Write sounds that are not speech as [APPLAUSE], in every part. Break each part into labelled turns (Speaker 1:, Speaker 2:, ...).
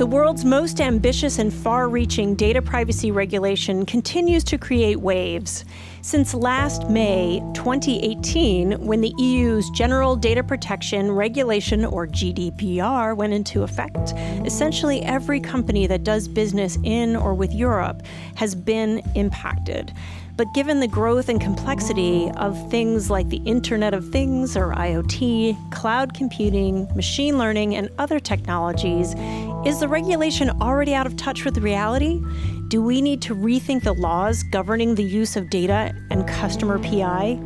Speaker 1: The world's most ambitious and far reaching data privacy regulation continues to create waves. Since last May 2018, when the EU's General Data Protection Regulation, or GDPR, went into effect, essentially every company that does business in or with Europe has been impacted. But given the growth and complexity of things like the Internet of Things or IoT, cloud computing, machine learning, and other technologies, is the regulation already out of touch with reality? Do we need to rethink the laws governing the use of data and customer PI?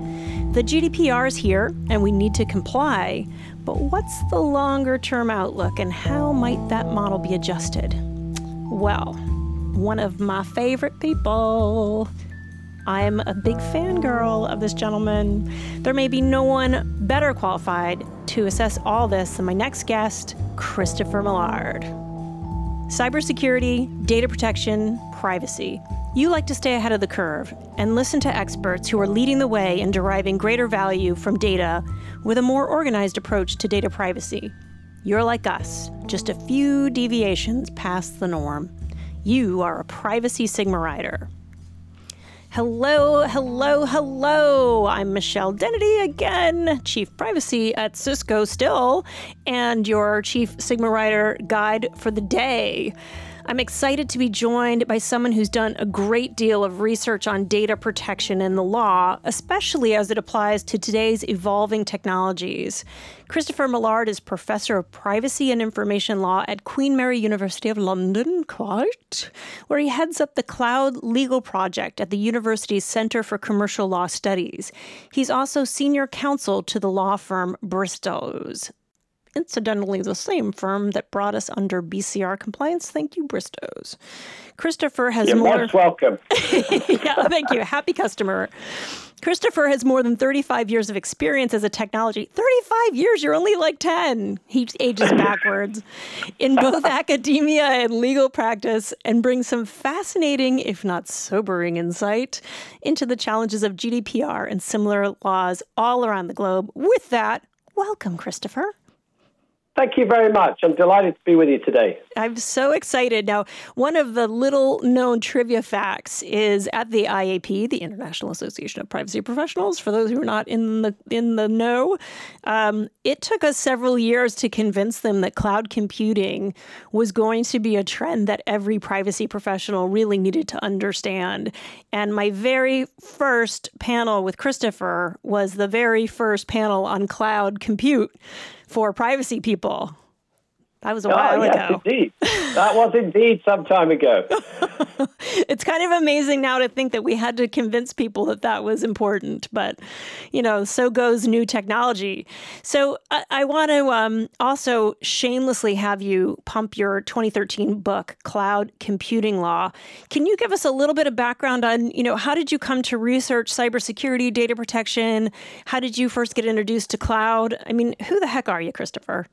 Speaker 1: The GDPR is here and we need to comply, but what's the longer term outlook and how might that model be adjusted? Well, one of my favorite people I'm a big fangirl of this gentleman. There may be no one better qualified to assess all this than my next guest, Christopher Millard. Cybersecurity, data protection, privacy. You like to stay ahead of the curve and listen to experts who are leading the way in deriving greater value from data with a more organized approach to data privacy. You're like us, just a few deviations past the norm. You are a privacy Sigma rider. Hello, hello, hello. I'm Michelle Dennedy again, Chief Privacy at Cisco still, and your Chief Sigma Rider guide for the day. I'm excited to be joined by someone who's done a great deal of research on data protection in the law, especially as it applies to today's evolving technologies. Christopher Millard is professor of privacy and information law at Queen Mary University of London, quite, where he heads up the Cloud Legal Project at the university's Center for Commercial Law Studies. He's also senior counsel to the law firm Bristows incidentally the same firm that brought us under BCR compliance. Thank you, Bristows. Christopher has
Speaker 2: You're
Speaker 1: more.
Speaker 2: most welcome. [LAUGHS]
Speaker 1: yeah, thank you. Happy customer. Christopher has more than 35 years of experience as a technology. 35 years, you're only like 10. He ages [LAUGHS] backwards in both [LAUGHS] academia and legal practice and brings some fascinating, if not sobering, insight into the challenges of GDPR and similar laws all around the globe. With that, welcome, Christopher.
Speaker 2: Thank you very much. I'm delighted to be with you today.
Speaker 1: I'm so excited. Now, one of the little known trivia facts is at the IAP, the International Association of Privacy Professionals, for those who are not in the in the know, um, it took us several years to convince them that cloud computing was going to be a trend that every privacy professional really needed to understand. And my very first panel with Christopher was the very first panel on cloud compute for privacy people. That was a while
Speaker 2: yes,
Speaker 1: ago.
Speaker 2: Indeed. [LAUGHS] That was indeed some time ago. [LAUGHS]
Speaker 1: it's kind of amazing now to think that we had to convince people that that was important, but you know, so goes new technology. So I, I want to um, also shamelessly have you pump your 2013 book, Cloud Computing Law. Can you give us a little bit of background on, you know, how did you come to research cybersecurity, data protection? How did you first get introduced to cloud? I mean, who the heck are you, Christopher?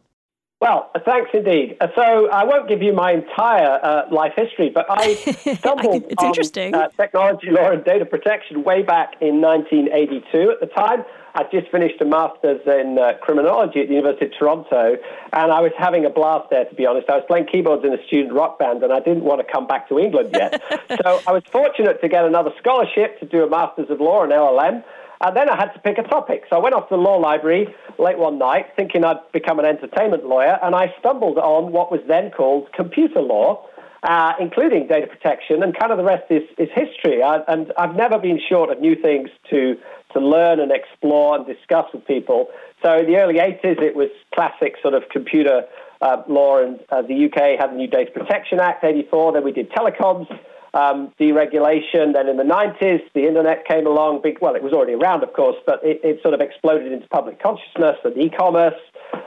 Speaker 2: Well, thanks indeed. Uh, so I won't give you my entire uh, life history, but I [LAUGHS] stumbled
Speaker 1: it's interesting.
Speaker 2: on uh, technology law and data protection way back in 1982. At the time, I'd just finished a master's in uh, criminology at the University of Toronto, and I was having a blast there, to be honest. I was playing keyboards in a student rock band, and I didn't want to come back to England yet. [LAUGHS] so I was fortunate to get another scholarship to do a master's of law in LLM. And then I had to pick a topic. So I went off to the law library late one night thinking I'd become an entertainment lawyer, and I stumbled on what was then called computer law. Uh, including data protection, and kind of the rest is, is history. I, and I've never been short of new things to, to learn and explore and discuss with people. So in the early 80s, it was classic sort of computer uh, law, and uh, the UK had the new Data Protection Act, 84. Then we did telecoms um, deregulation. Then in the 90s, the internet came along. Big, well, it was already around, of course, but it, it sort of exploded into public consciousness and e-commerce.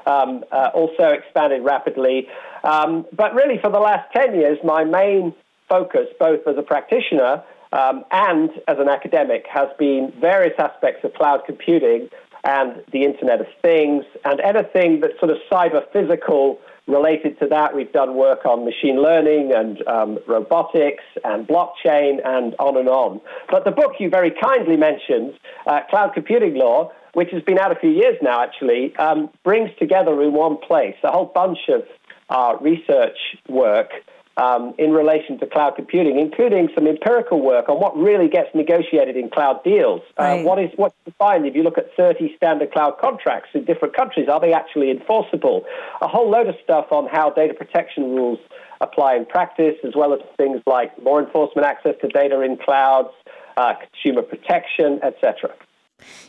Speaker 2: Um, uh, also expanded rapidly. Um, but really, for the last 10 years, my main focus, both as a practitioner um, and as an academic, has been various aspects of cloud computing and the Internet of Things and anything that's sort of cyber physical Related to that, we've done work on machine learning and um, robotics and blockchain and on and on. But the book you very kindly mentioned, uh, Cloud Computing Law, which has been out a few years now actually, um, brings together in one place a whole bunch of our research work um, in relation to cloud computing, including some empirical work on what really gets negotiated in cloud deals. Uh, right. Uh, what is what's defined if you look at 30 standard cloud contracts in different countries? Are they actually enforceable? A whole load of stuff on how data protection rules apply in practice, as well as things like law enforcement access to data in clouds, uh, consumer protection, etc.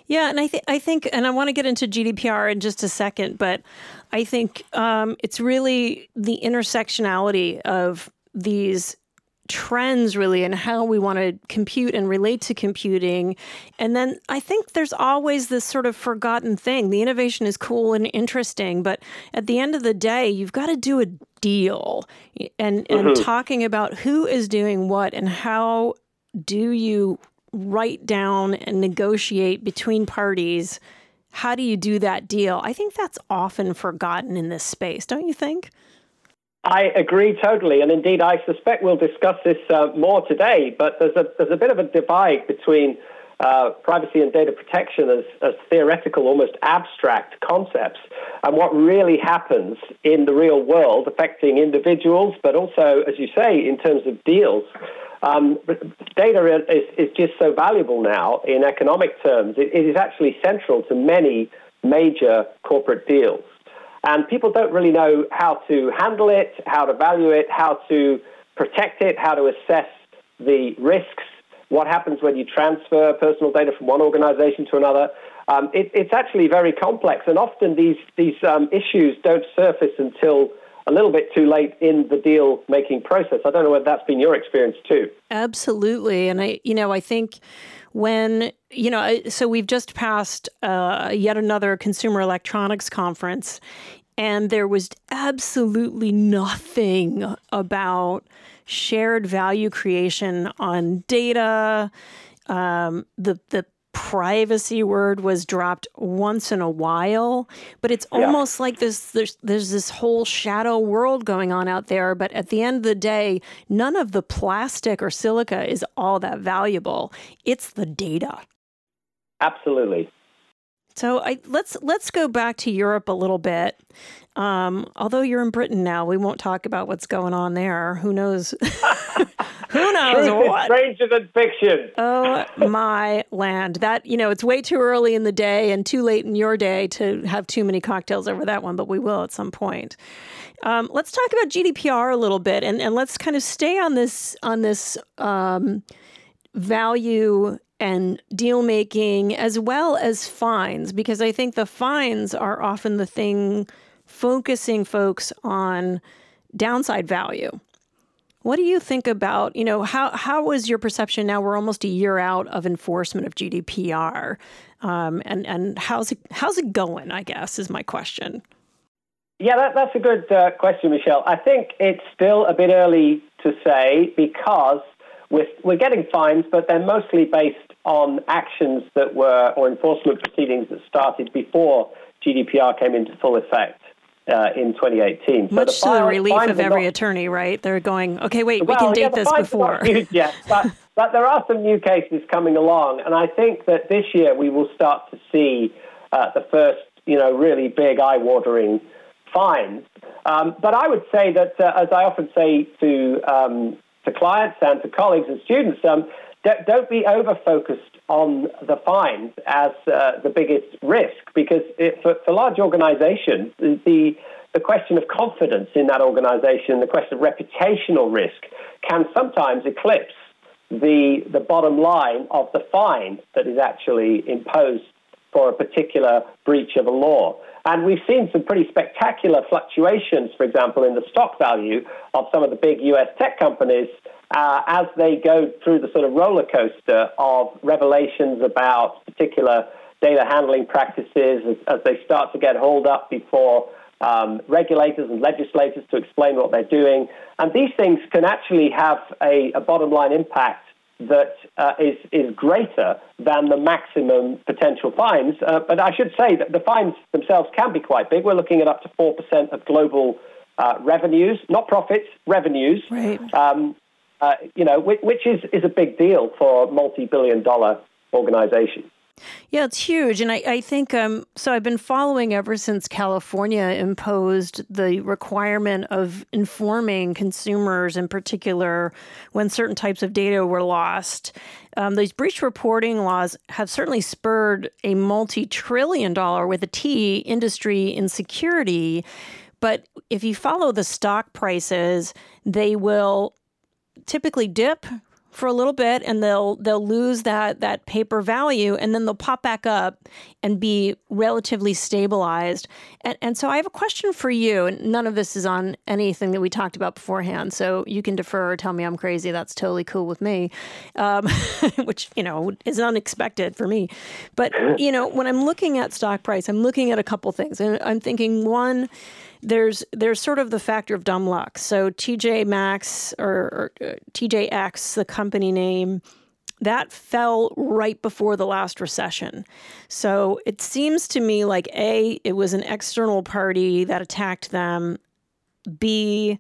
Speaker 1: Yeah, and I think I think, and I want to get into GDPR in just a second, but I think um, it's really the intersectionality of these trends really and how we want to compute and relate to computing and then i think there's always this sort of forgotten thing the innovation is cool and interesting but at the end of the day you've got to do a deal and and mm-hmm. talking about who is doing what and how do you write down and negotiate between parties. How do you do that deal? I think that's often forgotten in this space, don't you think?
Speaker 2: I agree totally, and indeed, I suspect we'll discuss this uh, more today. But there's a there's a bit of a divide between uh, privacy and data protection as, as theoretical, almost abstract concepts, and what really happens in the real world, affecting individuals, but also, as you say, in terms of deals. Um, data is, is, just so valuable now in economic terms. It, it is actually central to many major corporate deals. And people don't really know how to handle it, how to value it, how to protect it, how to assess the risks, what happens when you transfer personal data from one organization to another. Um, it, it's actually very complex, and often these, these um, issues don't surface until a little bit too late in the deal making process. I don't know whether that's been your experience too.
Speaker 1: Absolutely. And I, you know, I think when, you know, so we've just passed uh, yet another consumer electronics conference, and there was absolutely nothing about shared value creation on data. Um, the the privacy word was dropped once in a while, but it's almost yeah. like this there's there's this whole shadow world going on out there, but at the end of the day, none of the plastic or silica is all that valuable. It's the data.
Speaker 2: Absolutely.
Speaker 1: So I, let's let's go back to Europe a little bit. Um, although you're in Britain now, we won't talk about what's going on there. Who knows? [LAUGHS] Who [LAUGHS] knows
Speaker 2: Truth
Speaker 1: what?
Speaker 2: stranger than fiction.
Speaker 1: Oh [LAUGHS] my land! That you know, it's way too early in the day and too late in your day to have too many cocktails over that one. But we will at some point. Um, let's talk about GDPR a little bit, and, and let's kind of stay on this on this um, value and deal making as well as fines because I think the fines are often the thing focusing folks on downside value. What do you think about, you know, how how was your perception now we're almost a year out of enforcement of GDPR? Um, and and how's it how's it going, I guess is my question.
Speaker 2: Yeah, that, that's a good uh, question, Michelle. I think it's still a bit early to say because we're, we're getting fines, but they're mostly based on actions that were, or enforcement proceedings that started before GDPR came into full effect. Uh, in 2018.
Speaker 1: So Much the to the relief of every not, attorney, right? They're going, okay, wait, well, we can date yeah, this before.
Speaker 2: Yes, [LAUGHS] but, but there are some new cases coming along, and I think that this year we will start to see uh, the first, you know, really big, eye-watering fines. Um, but I would say that, uh, as I often say to um, to clients and to colleagues and students, um, don't be over focused on the fines as uh, the biggest risk because it, for, for, large organizations, the, the question of confidence in that organization, the question of reputational risk can sometimes eclipse the, the bottom line of the fine that is actually imposed for a particular breach of a law. And we've seen some pretty spectacular fluctuations, for example, in the stock value of some of the big US tech companies uh, as they go through the sort of roller coaster of revelations about particular data handling practices as, as they start to get hauled up before um, regulators and legislators to explain what they're doing. And these things can actually have a, a bottom line impact that uh, is is greater than the maximum potential fines. Uh, but I should say that the fines themselves can be quite big. We're looking at up to 4% of global uh, revenues, not profits, revenues.
Speaker 1: Right.
Speaker 2: Um, uh, you know, which, which, is, is a big deal for multi-billion dollar organizations.
Speaker 1: Yeah, it's huge. And I, I think um, so. I've been following ever since California imposed the requirement of informing consumers, in particular, when certain types of data were lost. Um, these breach reporting laws have certainly spurred a multi trillion dollar with a T industry in security. But if you follow the stock prices, they will typically dip for a little bit and they'll they'll lose that that paper value and then they'll pop back up and be relatively stabilized. And and so I have a question for you none of this is on anything that we talked about beforehand. So you can defer or tell me I'm crazy. That's totally cool with me. Um, [LAUGHS] which, you know, is unexpected for me. But, you know, when I'm looking at stock price, I'm looking at a couple things. And I'm thinking one there's there's sort of the factor of dumb luck. So TJ Maxx or, or uh, TJX, the company name, that fell right before the last recession. So it seems to me like A, it was an external party that attacked them. B,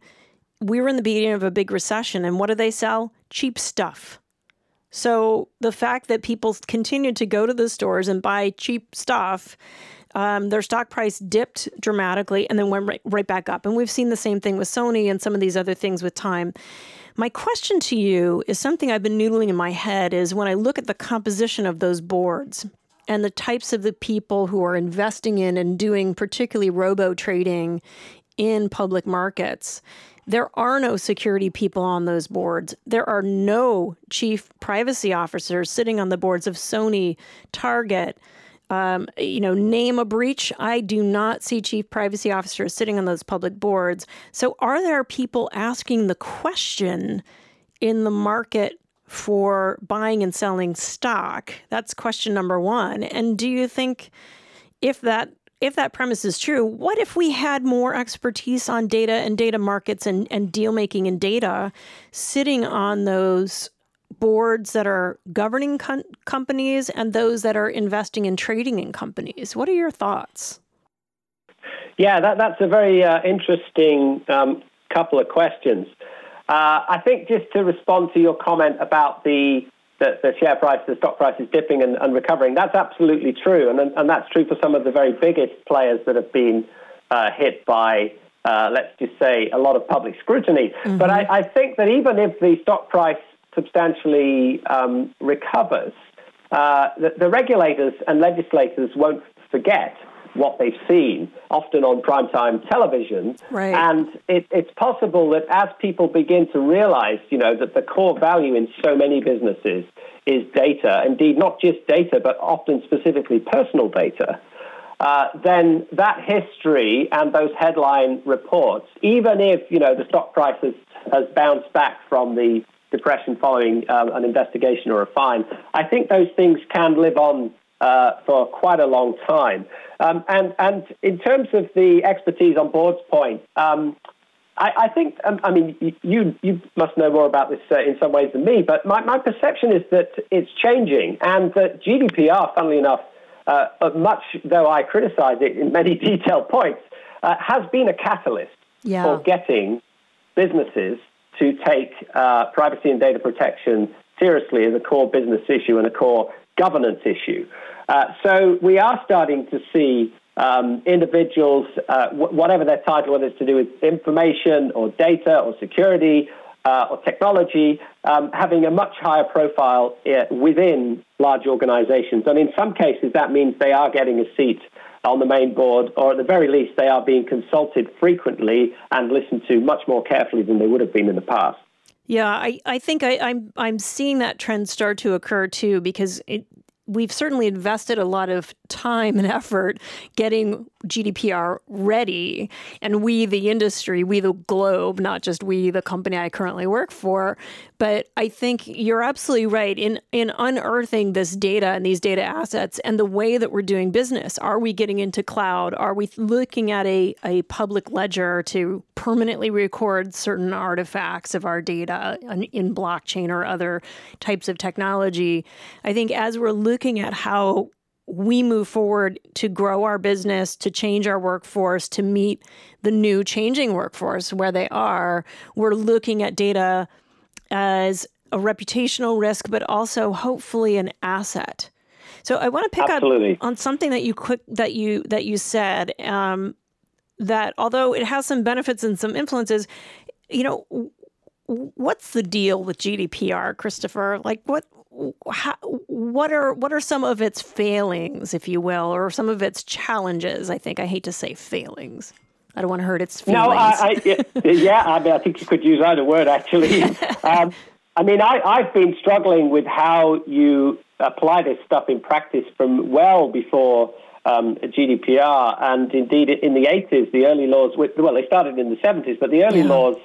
Speaker 1: we were in the beginning of a big recession, and what do they sell? Cheap stuff. So the fact that people continued to go to the stores and buy cheap stuff um, their stock price dipped dramatically and then went right, right back up. And we've seen the same thing with Sony and some of these other things with time. My question to you is something I've been noodling in my head is when I look at the composition of those boards and the types of the people who are investing in and doing particularly robo trading in public markets. There are no security people on those boards. There are no chief privacy officers sitting on the boards of Sony, Target, um, you know, name a breach. I do not see chief privacy officers sitting on those public boards. So, are there people asking the question in the market for buying and selling stock? That's question number one. And do you think if that if that premise is true, what if we had more expertise on data and data markets and, and deal making and data sitting on those boards that are governing com- companies and those that are investing in trading in companies. What are your thoughts?
Speaker 2: Yeah, that, that's a very uh, interesting um, couple of questions. Uh, I think just to respond to your comment about the, the, the share price, the stock price is dipping and, and recovering, that's absolutely true. And, and that's true for some of the very biggest players that have been uh, hit by, uh, let's just say, a lot of public scrutiny. Mm-hmm. But I, I think that even if the stock price substantially um, recovers, uh, the, the, regulators and legislators won't forget what they've seen, often on primetime television.
Speaker 1: Right.
Speaker 2: And it, it's possible that as people begin to realize, you know, that the core value in so many businesses is data, indeed not just data, but often specifically personal data, uh, then that history and those headline reports, even if, you know, the stock price has, has bounced back from the depression following um, an investigation or a fine. I think those things can live on uh, for quite a long time. Um, and, and in terms of the expertise on board's point, um, I, I, think, um, I mean, you, you must know more about this uh, in some ways than me, but my, my perception is that it's changing and that GDPR, funnily enough, uh, much though I criticize it in many [LAUGHS] detailed points, uh, has been a catalyst
Speaker 1: yeah.
Speaker 2: for getting businesses to take uh, privacy and data protection seriously as a core business issue and a core governance issue. Uh, so we are starting to see um, individuals, uh, w- whatever their title, whether it's to do with information or data or security uh, or technology, um, having a much higher profile uh, within large organizations. And in some cases, that means they are getting a seat on the main board, or at the very least, they are being consulted frequently and listened to much more carefully than they would have been in the past.
Speaker 1: Yeah, I, I think I, I'm I'm seeing that trend start to occur too because it, we've certainly invested a lot of time and effort getting GDPR ready. And we, the industry, we, the globe, not just we, the company I currently work for. But I think you're absolutely right in, in unearthing this data and these data assets and the way that we're doing business. Are we getting into cloud? Are we looking at a, a public ledger to permanently record certain artifacts of our data in blockchain or other types of technology? I think as we're looking at how we move forward to grow our business, to change our workforce, to meet the new changing workforce where they are, we're looking at data as a reputational risk, but also hopefully an asset. So I want to pick
Speaker 2: Absolutely.
Speaker 1: up on something that you quick that you that you said um, that although it has some benefits and some influences, you know, what's the deal with GDPR, Christopher? Like what how, what are what are some of its failings, if you will, or some of its challenges? I think I hate to say failings. I don't want to hurt its feelings.
Speaker 2: No, I, I yeah, I mean, I think you could use either word actually. [LAUGHS] um, I mean, I, I've been struggling with how you apply this stuff in practice from well before um, GDPR, and indeed in the 80s, the early laws. Well, they started in the 70s, but the early yeah. laws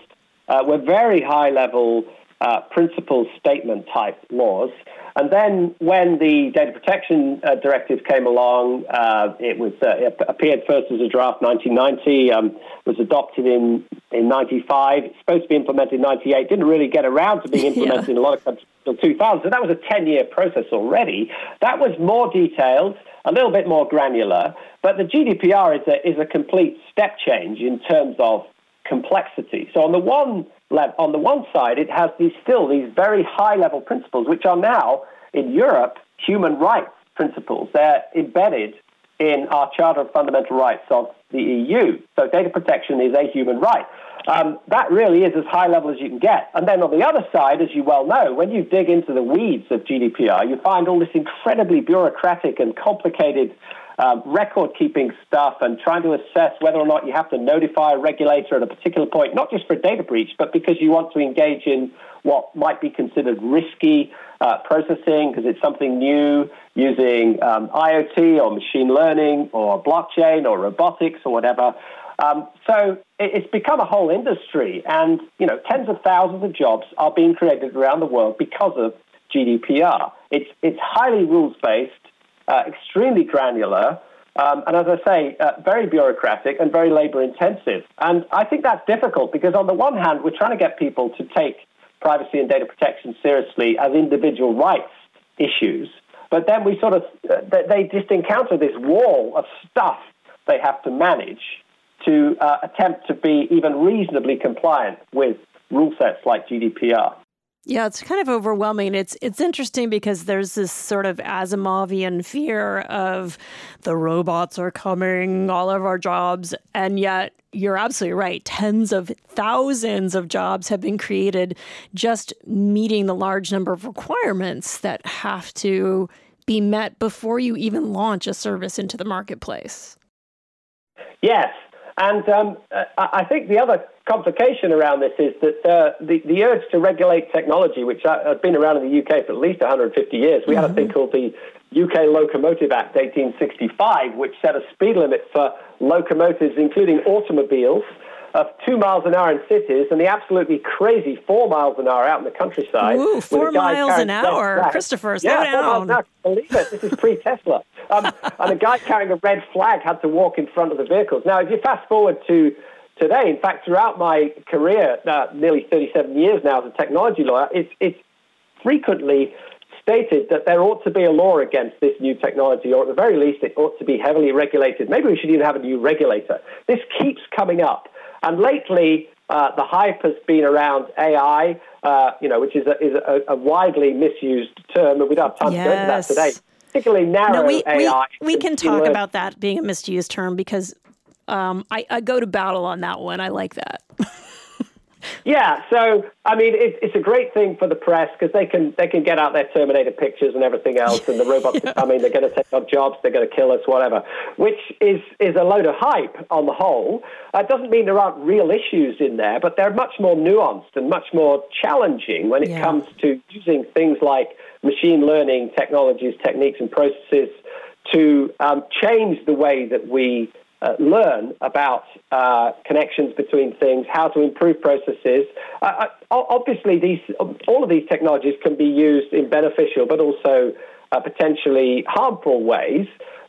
Speaker 2: uh, were very high level uh, principle statement type laws. And then when the data protection uh, directive came along, uh, it was uh, it appeared first as a draft 1990, um, was adopted in, in 95, it's supposed to be implemented in 98, didn't really get around to being [LAUGHS] implemented yeah. in a lot of countries until 2000. So that was a 10 year process already. That was more detailed, a little bit more granular, but the GDPR is a, is a complete step change in terms of complexity. So on the one on the one side, it has these still these very high level principles, which are now in Europe human rights principles. They're embedded in our Charter of Fundamental Rights of the EU. So data protection is a human right. Um, that really is as high level as you can get. And then on the other side, as you well know, when you dig into the weeds of GDPR, you find all this incredibly bureaucratic and complicated um, record keeping stuff and trying to assess whether or not you have to notify a regulator at a particular point, not just for a data breach, but because you want to engage in what might be considered risky uh, processing because it's something new using um, IoT or machine learning or blockchain or robotics or whatever. Um, so it's become a whole industry, and you know, tens of thousands of jobs are being created around the world because of GDPR. It's it's highly rules based uh, extremely granular, um, and as I say, uh, very bureaucratic and very labor intensive. And I think that's difficult because, on the one hand, we're trying to get people to take privacy and data protection seriously as individual rights issues. But then we sort of, uh, they just encounter this wall of stuff they have to manage to uh, attempt to be even reasonably compliant with rule sets like GDPR.
Speaker 1: Yeah, it's kind of overwhelming. It's it's interesting because there's this sort of Asimovian fear of the robots are coming, all of our jobs, and yet you're absolutely right. Tens of thousands of jobs have been created just meeting the large number of requirements that have to be met before you even launch a service into the marketplace.
Speaker 2: Yes, and um, I think the other complication around this is that uh, the, the urge to regulate technology, which has been around in the UK for at least 150 years, we mm-hmm. had a thing mm-hmm. called the UK Locomotive Act 1865, which set a speed limit for locomotives, including automobiles, of two miles an hour in cities and the absolutely crazy four miles an hour out in the countryside.
Speaker 1: Ooh, four miles an hour. Christopher, slow
Speaker 2: yeah,
Speaker 1: down.
Speaker 2: Miles. Believe it. This is pre Tesla. Um, [LAUGHS] and a guy carrying a red flag had to walk in front of the vehicles. Now, if you fast forward to today, in fact, throughout my career, uh, nearly 37 years now as a technology lawyer, it's, it's frequently stated that there ought to be a law against this new technology, or at the very least, it ought to be heavily regulated. Maybe we should even have a new regulator. This keeps coming up. And lately, uh, the hype has been around AI, uh, you know, which is a, is a, a widely misused term, and we don't have time yes. to go into that today. Particularly narrow
Speaker 1: no, we,
Speaker 2: AI.
Speaker 1: We, we can talk about that being a misused term because um, I, I go to battle on that one. I like that.
Speaker 2: Yeah, so I mean, it, it's a great thing for the press because they can they can get out their Terminator pictures and everything else, and the [LAUGHS] robots yeah. are coming. They're going to take our jobs. They're going to kill us, whatever. Which is is a load of hype on the whole. It doesn't mean there aren't real issues in there, but they're much more nuanced and much more challenging when it yeah. comes to using things like machine learning technologies, techniques, and processes to um, change the way that we uh, learn about uh, connections between things, how to improve processes. Uh, obviously, these all of these technologies can be used in beneficial, but also uh, potentially harmful ways.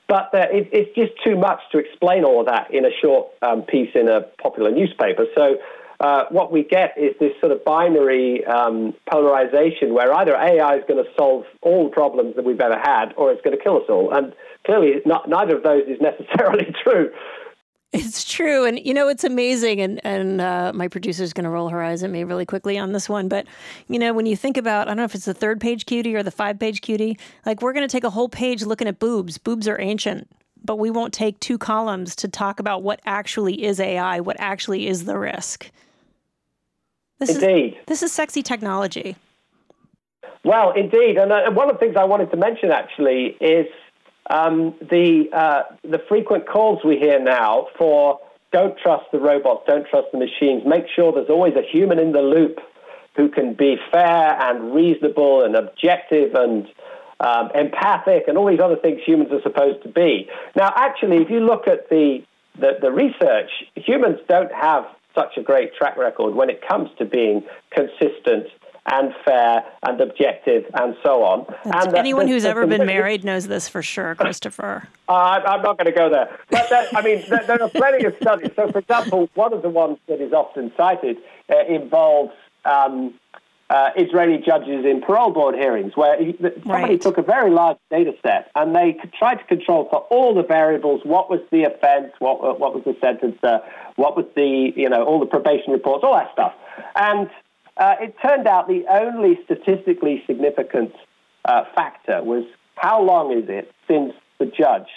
Speaker 2: But it, it's just too much to explain all of that in a short um, piece in a popular newspaper. So. Uh, what we get is this sort of binary um, polarization where either AI is going to solve all the problems that we've ever had or it's going to kill us all. And clearly, not, neither of those is necessarily [LAUGHS] true.
Speaker 1: It's true, and you know it's amazing. And and uh, my producer's going to roll her eyes at me really quickly on this one. But you know, when you think about, I don't know if it's the third page cutie or the five page cutie, Like we're going to take a whole page looking at boobs. Boobs are ancient, but we won't take two columns to talk about what actually is AI, what actually is the risk.
Speaker 2: This Indeed,
Speaker 1: is, this is sexy technology.
Speaker 2: Well, indeed, and uh, one of the things I wanted to mention actually is um, the uh, the frequent calls we hear now for don't trust the robots, don't trust the machines. Make sure there's always a human in the loop who can be fair and reasonable and objective and um, empathic and all these other things humans are supposed to be. Now, actually, if you look at the, the, the research, humans don't have such a great track record when it comes to being consistent and fair and objective and so on.
Speaker 1: And anyone who's ever been married knows this for sure, Christopher.
Speaker 2: Uh, I'm not going to go there. But there, I mean, there, there, are plenty of studies. So, for example, one of the ones that is often cited uh, involves um, uh, Israeli judges in parole board hearings, where he, somebody right. took a very large data set and they tried to control for all the variables what was the offense, what, what was the sentence, uh, what was the, you know, all the probation reports, all that stuff. And uh, it turned out the only statistically significant uh, factor was how long is it since the judge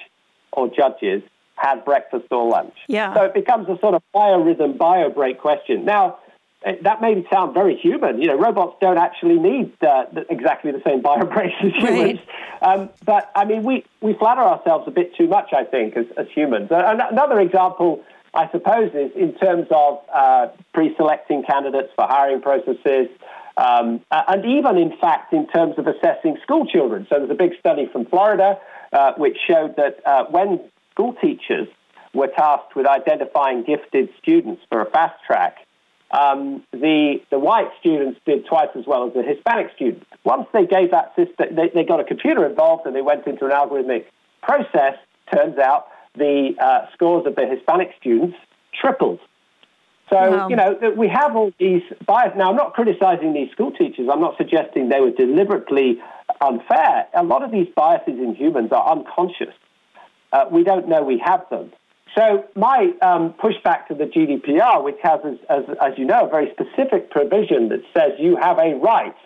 Speaker 2: or judges had breakfast or lunch.
Speaker 1: Yeah.
Speaker 2: So it becomes a sort of biorhythm, bio break question. Now, uh, that may sound very human. You know, robots don't actually need uh, exactly the same bio breaks as humans. Right. Um, but I mean, we, we flatter ourselves a bit too much, I think, as, as humans. Uh, another example I suppose, is in terms of uh, pre-selecting candidates for hiring processes, um, and even, in fact, in terms of assessing school children. So there's a big study from Florida uh, which showed that uh, when school teachers were tasked with identifying gifted students for a fast track, um, the, the white students did twice as well as the Hispanic students. Once they gave that system, they, they got a computer involved and they went into an algorithmic process, turns out the uh, scores of the Hispanic students tripled. So, wow. you know, we have all these biases. Now, I'm not criticizing these school teachers. I'm not suggesting they were deliberately unfair. A lot of these biases in humans are unconscious. Uh, we don't know we have them. So, my um, pushback to the GDPR, which has, as, as, as, you know, a very specific provision that says you have a right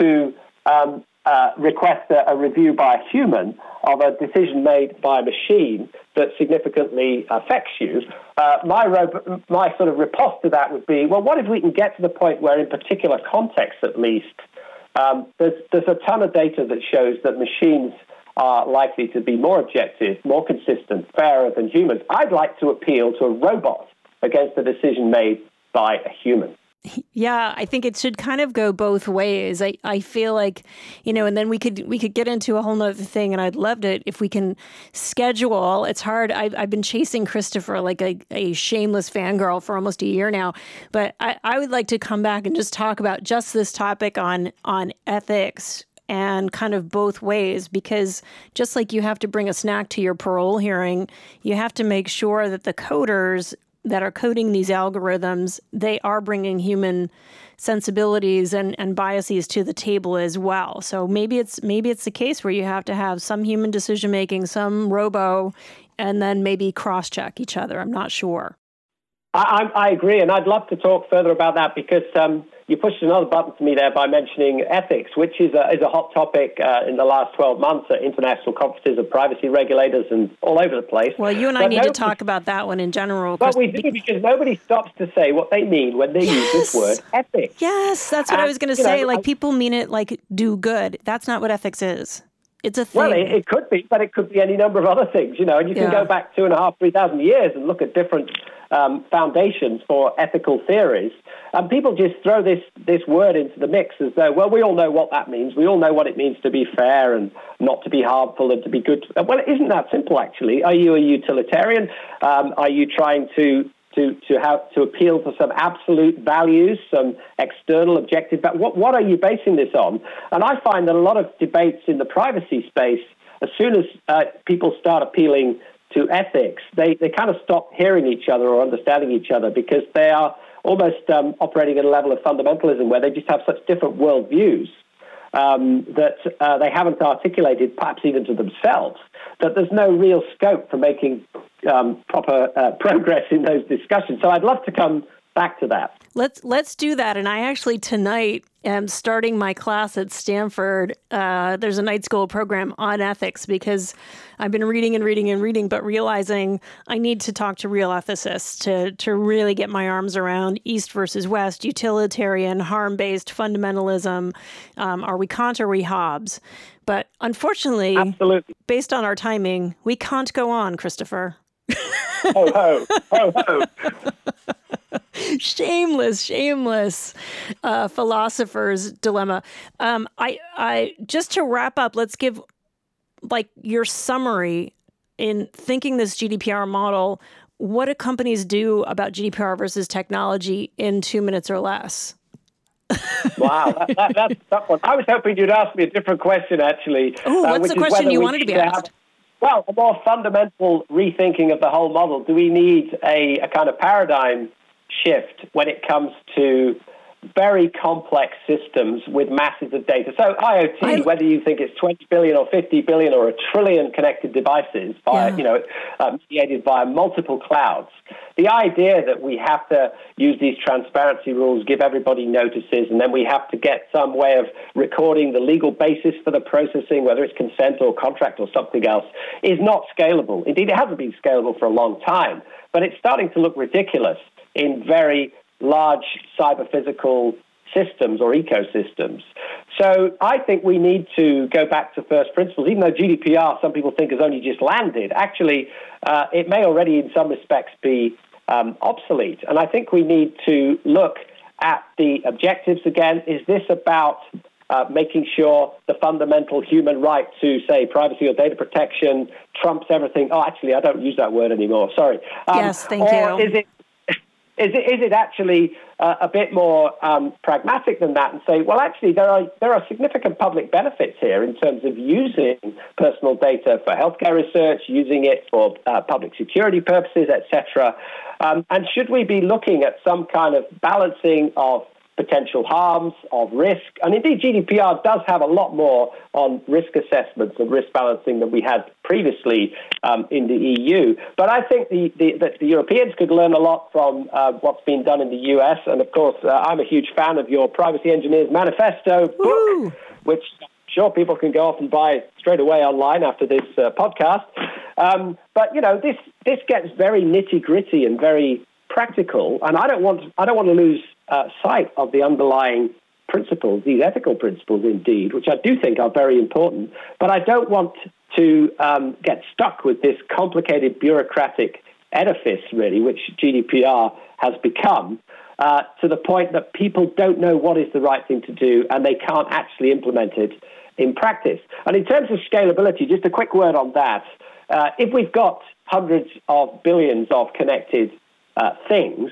Speaker 2: to um, uh, request a, a, review by a human of a decision made by a machine that significantly affects you, uh, my, my sort of riposte to that would be, well, what if we can get to the point where, in particular contexts at least, um, there's, there's a ton of data that shows that machines are likely to be more objective, more consistent, fairer than humans. I'd like to appeal to a robot against a decision made by a human.
Speaker 1: Yeah, I think it should kind of go both ways. I, I feel like, you know, and then we could we could get into a whole nother thing and I'd love it if we can schedule. It's hard. I've, I've been chasing Christopher like a, a shameless fangirl for almost a year now. But I, I would like to come back and just talk about just this topic on on ethics and kind of both ways because just like you have to bring a snack to your parole hearing, you have to make sure that the coders that are coding these algorithms, they are bringing human sensibilities and, and biases to the table as well. So maybe it's maybe it's the case where you have to have some human decision making, some robo, and then maybe cross check each other. I'm not sure.
Speaker 2: I, I, agree, and I'd love to talk further about that because um, you pushed another button for me there by mentioning ethics, which is a, is a hot topic uh, in the last 12 months at international conferences of privacy regulators and all over the place.
Speaker 1: Well, you and I need nobody, to talk about that one in general.
Speaker 2: Well, we do because nobody stops to say what they mean when they yes. use this word ethics.
Speaker 1: Yes, that's what and, I was going to say. Know, like, I, people mean it like do good. That's not what ethics is. It's a thing.
Speaker 2: Well, it, it, could be, but it could be any number of other things, you know. And you can go back two and a half, three thousand years and look at different um, foundations for ethical theories. And people just throw this, this word into the mix as though, well, we all know what that means. We all know what it means to be fair and not to be harmful and to be good. Well, it isn't that simple, actually. Are you a utilitarian? Um, are you trying to to, to have to appeal to some absolute values, some external objective. But what, what are you basing this on? And I find that a lot of debates in the privacy space, as soon as uh, people start appealing to ethics, they, they kind of stop hearing each other or understanding each other because they are almost um, operating at a level of fundamentalism where they just have such different worldviews um, that uh, they haven't articulated, perhaps even to themselves, that there's no real scope for making um, proper uh, [LAUGHS] progress in those discussions. So I'd love to come back to that.
Speaker 1: Let's let's do that. And I actually tonight am starting my class at Stanford. Uh, there's a night school program on ethics because I've been reading and reading and reading, but realizing I need to talk to real ethicists to to really get my arms around East versus West, utilitarian, harm based fundamentalism. Um, are we Kant or are we Hobbes? But unfortunately,
Speaker 2: Absolutely.
Speaker 1: based on our timing, we can't go on, Christopher.
Speaker 2: ho ho ho [LAUGHS] ho.
Speaker 1: Shameless, shameless uh, philosopher's dilemma. Um, I, I just to wrap up, let's give like your summary in thinking this GDPR model. What do companies do about GDPR versus technology in two minutes or less?
Speaker 2: wow, that, that, that's one. I was hoping you'd ask me a different question, actually.
Speaker 1: Oh, what's uh, the question you wanted to be asked? Have,
Speaker 2: well, a more fundamental rethinking of the whole model. Do we need a, a kind of paradigm shift when it comes to very complex systems with masses of data. So IoT, I, whether you think it's 20 billion or 50 billion or a trillion connected devices, by, yeah. you know, uh, mediated via multiple clouds, the idea that we have to use these transparency rules, give everybody notices, and then we have to get some way of recording the legal basis for the processing, whether it's consent or contract or something else, is not scalable. Indeed, it hasn't been scalable for a long time, but it's starting to look ridiculous in very large cyber physical systems or ecosystems. So I think we need to go back to first principles. Even though GDPR, some people think has only just landed, actually, uh, it may already, in some respects, be um, obsolete. And I think we need to look at the objectives again. Is this about uh, making sure the fundamental human right to, say, privacy or data protection trumps everything? Oh, actually, I don't use that word anymore. Sorry.
Speaker 1: Um, yes, thank
Speaker 2: or you. Is it is it, is it actually uh, a bit more um, pragmatic than that and say, well, actually, there are, there are significant public benefits here in terms of using personal data for healthcare research, using it for uh, public security purposes, etc. Um, and should we be looking at some kind of balancing of potential harms, of risk. And indeed, GDPR does have a lot more on risk assessments and risk balancing than we had previously um, in the EU. But I think the, the, that the Europeans could learn a lot from uh, what's been done in the US. And of course, uh, I'm a huge fan of your Privacy Engineers Manifesto book, Woo! which I'm sure people can go off and buy straight away online after this uh, podcast. Um, but, you know, this, this gets very nitty gritty and very practical. And I don't want, I don't want to lose uh, sight of the underlying principles, these ethical principles indeed, which I do think are very important. But I don't want to um, get stuck with this complicated bureaucratic edifice, really, which GDPR has become, uh, to the point that people don't know what is the right thing to do and they can't actually implement it in practice. And in terms of scalability, just a quick word on that. Uh, if we've got hundreds of billions of connected uh, things,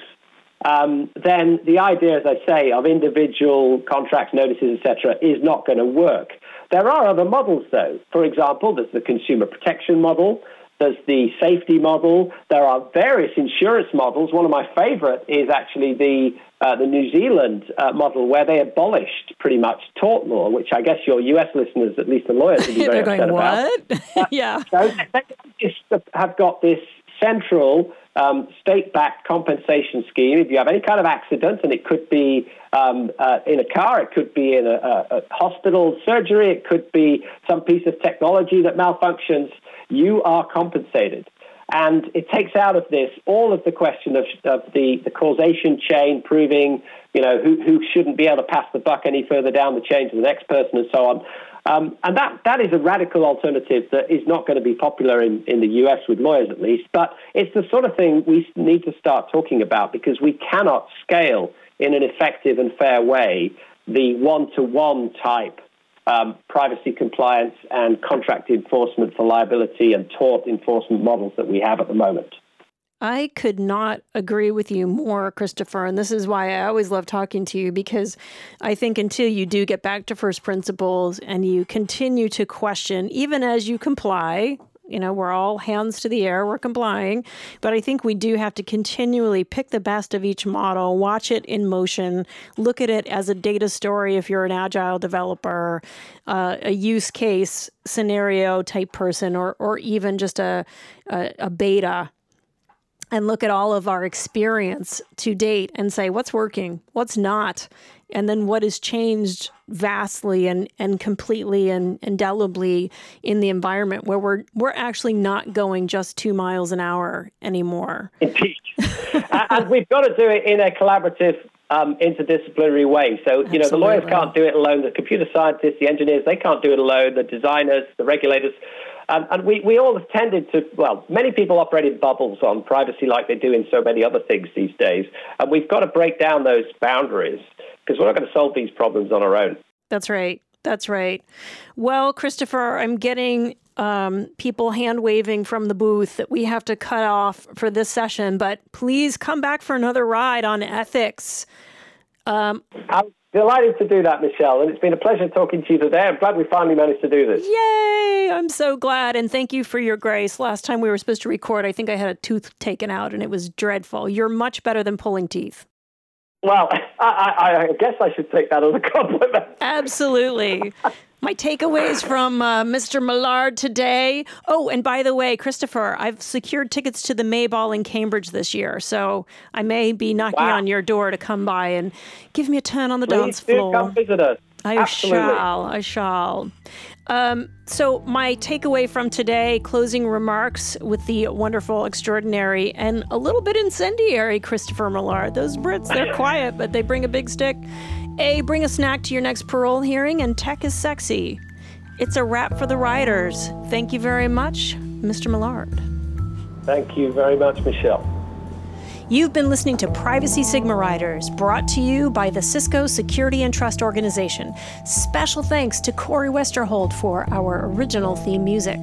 Speaker 2: um, then the idea, as I say, of individual contracts, notices, etc., is not going to work. There are other models, though. For example, there's the consumer protection model. There's the safety model. There are various insurance models. One of my favorite is actually the uh, the New Zealand uh, model, where they abolished pretty much tort law, which I guess your U.S. listeners, at least the lawyers, would be [LAUGHS] very
Speaker 1: They're
Speaker 2: upset
Speaker 1: going, what? [LAUGHS] yeah.
Speaker 2: So they just have got this central um, state-backed compensation scheme. If you have any kind of accident, and it could be um, uh, in a car, it could be in a, a, a, hospital surgery, it could be some piece of technology that malfunctions, you are compensated. And it takes out of this all of the question of, of the, the causation chain, proving you know who, who shouldn't be able to pass the buck any further down the chain to the next person, and so on. Um, and that, that is a radical alternative that is not going to be popular in, in the US with lawyers at least, but it's the sort of thing we need to start talking about because we cannot scale in an effective and fair way the one to one type um, privacy compliance and contract enforcement for liability and tort enforcement models that we have at the moment.
Speaker 1: I could not agree with you more, Christopher. And this is why I always love talking to you because I think until you do get back to first principles and you continue to question, even as you comply, you know, we're all hands to the air, we're complying. But I think we do have to continually pick the best of each model, watch it in motion, look at it as a data story if you're an agile developer, uh, a use case scenario type person, or, or even just a, a, a beta and look at all of our experience to date and say what's working, what's not, and then what has changed vastly and, and completely and indelibly in the environment where we're we're actually not going just two miles an hour anymore.
Speaker 2: Indeed. [LAUGHS] and we've got to do it in a collaborative um, interdisciplinary way. So, you know, the lawyers can't do it alone, the computer scientists, the engineers, they can't do it alone, the designers, the regulators. Um, and we, we all have tended to, well, many people operate in bubbles on privacy like they do in so many other things these days. And we've got to break down those boundaries because we're not going to solve these problems on our own.
Speaker 1: That's right. That's right. Well, Christopher, I'm getting um, people hand waving from the booth that we have to cut off for this session, but please come back for another ride on ethics.
Speaker 2: Um, I'm delighted to do that, Michelle, and it's been a pleasure talking to you today. I'm glad we finally managed to do this.
Speaker 1: Yay! I'm so glad, and thank you for your grace. Last time we were supposed to record, I think I had a tooth taken out, and it was dreadful. You're much better than pulling teeth.
Speaker 2: Well, [LAUGHS] I, I, guess I should take that as a compliment.
Speaker 1: Absolutely. [LAUGHS] My takeaways [COUGHS] from uh, Mr. Millard today. Oh, and by the way, Christopher, I've secured tickets to the May Ball in Cambridge this year, so I may be knocking wow. on your door to come by and give me a turn on the
Speaker 2: Please
Speaker 1: dance floor.
Speaker 2: come visit us.
Speaker 1: I
Speaker 2: Absolutely.
Speaker 1: shall. I shall. Um, so, my takeaway from today closing remarks with the wonderful, extraordinary, and a little bit incendiary Christopher Millard. Those Brits, they're [LAUGHS] quiet, but they bring a big stick. A, bring a snack to your next parole hearing, and tech is sexy. It's a wrap for the riders. Thank you very much, Mr. Millard.
Speaker 2: Thank you very much, Michelle.
Speaker 1: You've been listening to Privacy Sigma Riders, brought to you by the Cisco Security and Trust Organization. Special thanks to Corey Westerhold for our original theme music.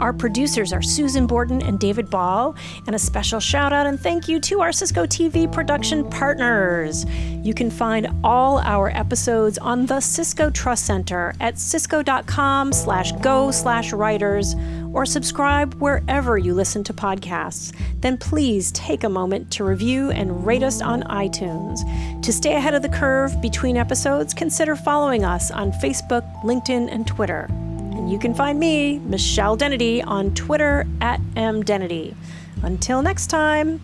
Speaker 1: Our producers are Susan Borden and David Ball, and a special shout out and thank you to our Cisco TV production partners. You can find all our episodes on the Cisco Trust Center at cisco.com slash go slash writers or subscribe wherever you listen to podcasts. Then please take a moment to review and rate us on iTunes. To stay ahead of the curve between episodes, consider following us on Facebook, LinkedIn, and Twitter. And you can find me, Michelle Dennedy, on Twitter at mdennedy. Until next time.